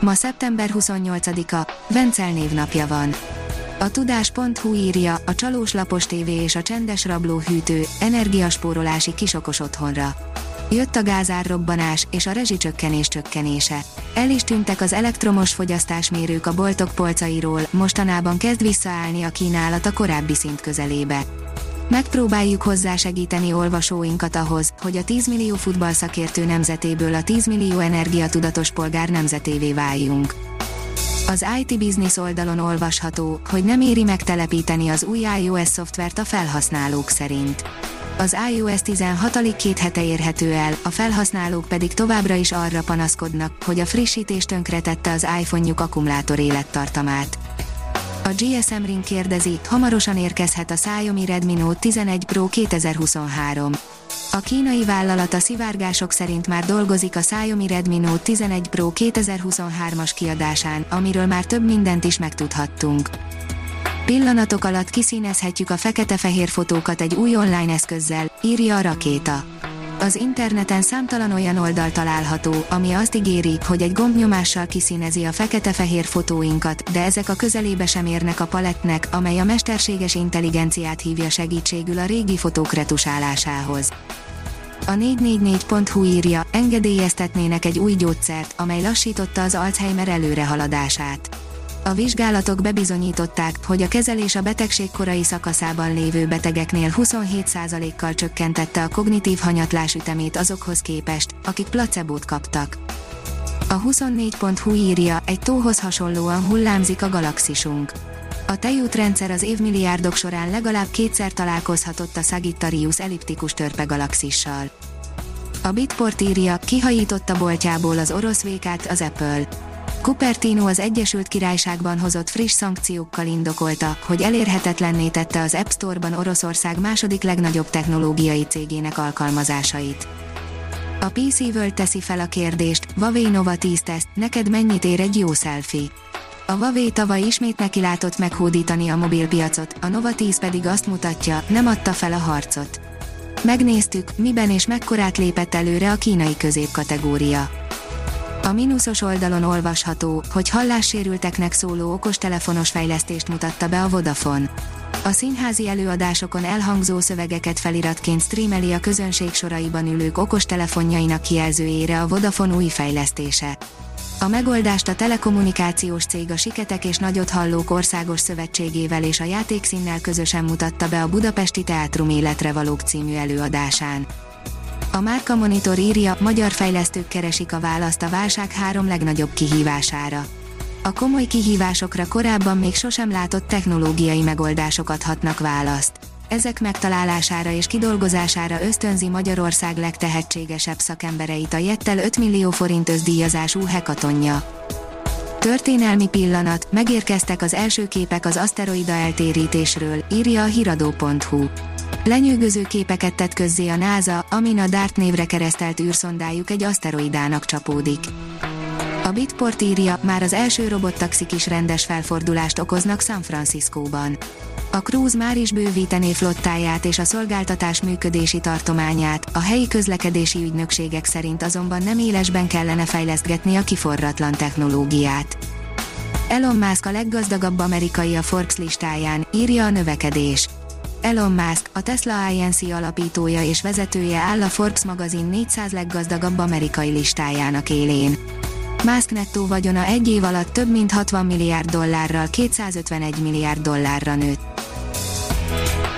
Ma szeptember 28-a, Vencel névnapja van. A tudás.hu írja, a csalós lapos tévé és a csendes rabló hűtő, energiaspórolási kisokos otthonra. Jött a gázárrobbanás és a rezsicsökkenés csökkenése. El is tűntek az elektromos fogyasztásmérők a boltok polcairól, mostanában kezd visszaállni a kínálat a korábbi szint közelébe. Megpróbáljuk hozzásegíteni olvasóinkat ahhoz, hogy a 10 millió futballszakértő nemzetéből a 10 millió energiatudatos polgár nemzetévé váljunk. Az IT Business oldalon olvasható, hogy nem éri megtelepíteni az új iOS szoftvert a felhasználók szerint. Az iOS 16 alig két hete érhető el, a felhasználók pedig továbbra is arra panaszkodnak, hogy a frissítés tönkretette az iPhone-juk akkumulátor élettartamát. A GSM Ring kérdezi, hamarosan érkezhet a Xiaomi Redmi Note 11 Pro 2023. A kínai vállalat a szivárgások szerint már dolgozik a Xiaomi Redmi Note 11 Pro 2023-as kiadásán, amiről már több mindent is megtudhattunk. Pillanatok alatt kiszínezhetjük a fekete-fehér fotókat egy új online eszközzel, írja a rakéta. Az interneten számtalan olyan oldal található, ami azt ígéri, hogy egy gombnyomással kiszínezi a fekete-fehér fotóinkat, de ezek a közelébe sem érnek a palettnek, amely a mesterséges intelligenciát hívja segítségül a régi fotók retusálásához. A 444.hu írja, engedélyeztetnének egy új gyógyszert, amely lassította az Alzheimer előrehaladását. A vizsgálatok bebizonyították, hogy a kezelés a betegség korai szakaszában lévő betegeknél 27%-kal csökkentette a kognitív hanyatlás ütemét azokhoz képest, akik placebót kaptak. A 24.hu írja, egy tóhoz hasonlóan hullámzik a galaxisunk. A tejútrendszer az évmilliárdok során legalább kétszer találkozhatott a Sagittarius elliptikus törpe galaxissal. A Bitport írja, kihajította boltjából az orosz vékát az Apple. Cupertino az Egyesült Királyságban hozott friss szankciókkal indokolta, hogy elérhetetlenné tette az App Store-ban Oroszország második legnagyobb technológiai cégének alkalmazásait. A PC World teszi fel a kérdést, Huawei Nova 10 teszt, neked mennyit ér egy jó selfie? A Huawei tavaly ismét nekilátott meghódítani a mobilpiacot, a Nova 10 pedig azt mutatja, nem adta fel a harcot. Megnéztük, miben és mekkorát lépett előre a kínai középkategória. A mínuszos oldalon olvasható, hogy hallássérülteknek szóló okostelefonos fejlesztést mutatta be a Vodafone. A színházi előadásokon elhangzó szövegeket feliratként streameli a közönség soraiban ülők okostelefonjainak kijelzőjére a Vodafone új fejlesztése. A megoldást a telekommunikációs cég a Siketek és Nagyot Hallók Országos Szövetségével és a Játékszínnel közösen mutatta be a Budapesti Teátrum Életre Valók című előadásán. A Márka Monitor írja, magyar fejlesztők keresik a választ a válság három legnagyobb kihívására. A komoly kihívásokra korábban még sosem látott technológiai megoldások adhatnak választ. Ezek megtalálására és kidolgozására ösztönzi Magyarország legtehetségesebb szakembereit a Jettel 5 millió forint özdíjazású hekatonja. Történelmi pillanat, megérkeztek az első képek az aszteroida eltérítésről, írja a hiradó.hu. Lenyűgöző képeket tett közzé a NASA, amin a DART névre keresztelt űrszondájuk egy aszteroidának csapódik. A Bitport írja, már az első robottaxik is rendes felfordulást okoznak San Franciscóban. A Cruise már is bővítené flottáját és a szolgáltatás működési tartományát, a helyi közlekedési ügynökségek szerint azonban nem élesben kellene fejlesztgetni a kiforratlan technológiát. Elon Musk a leggazdagabb amerikai a Forbes listáján, írja a növekedés. Elon Musk, a Tesla Inc. alapítója és vezetője áll a Forbes magazin 400 leggazdagabb amerikai listájának élén. Musk nettó vagyona egy év alatt több mint 60 milliárd dollárral 251 milliárd dollárra nőtt.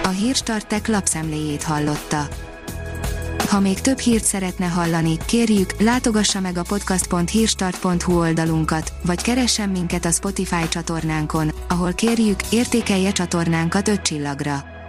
A Hírstartek lapszemléjét hallotta. Ha még több hírt szeretne hallani, kérjük, látogassa meg a podcast.hírstart.hu oldalunkat, vagy keressen minket a Spotify csatornánkon, ahol kérjük, értékelje csatornánkat 5 csillagra.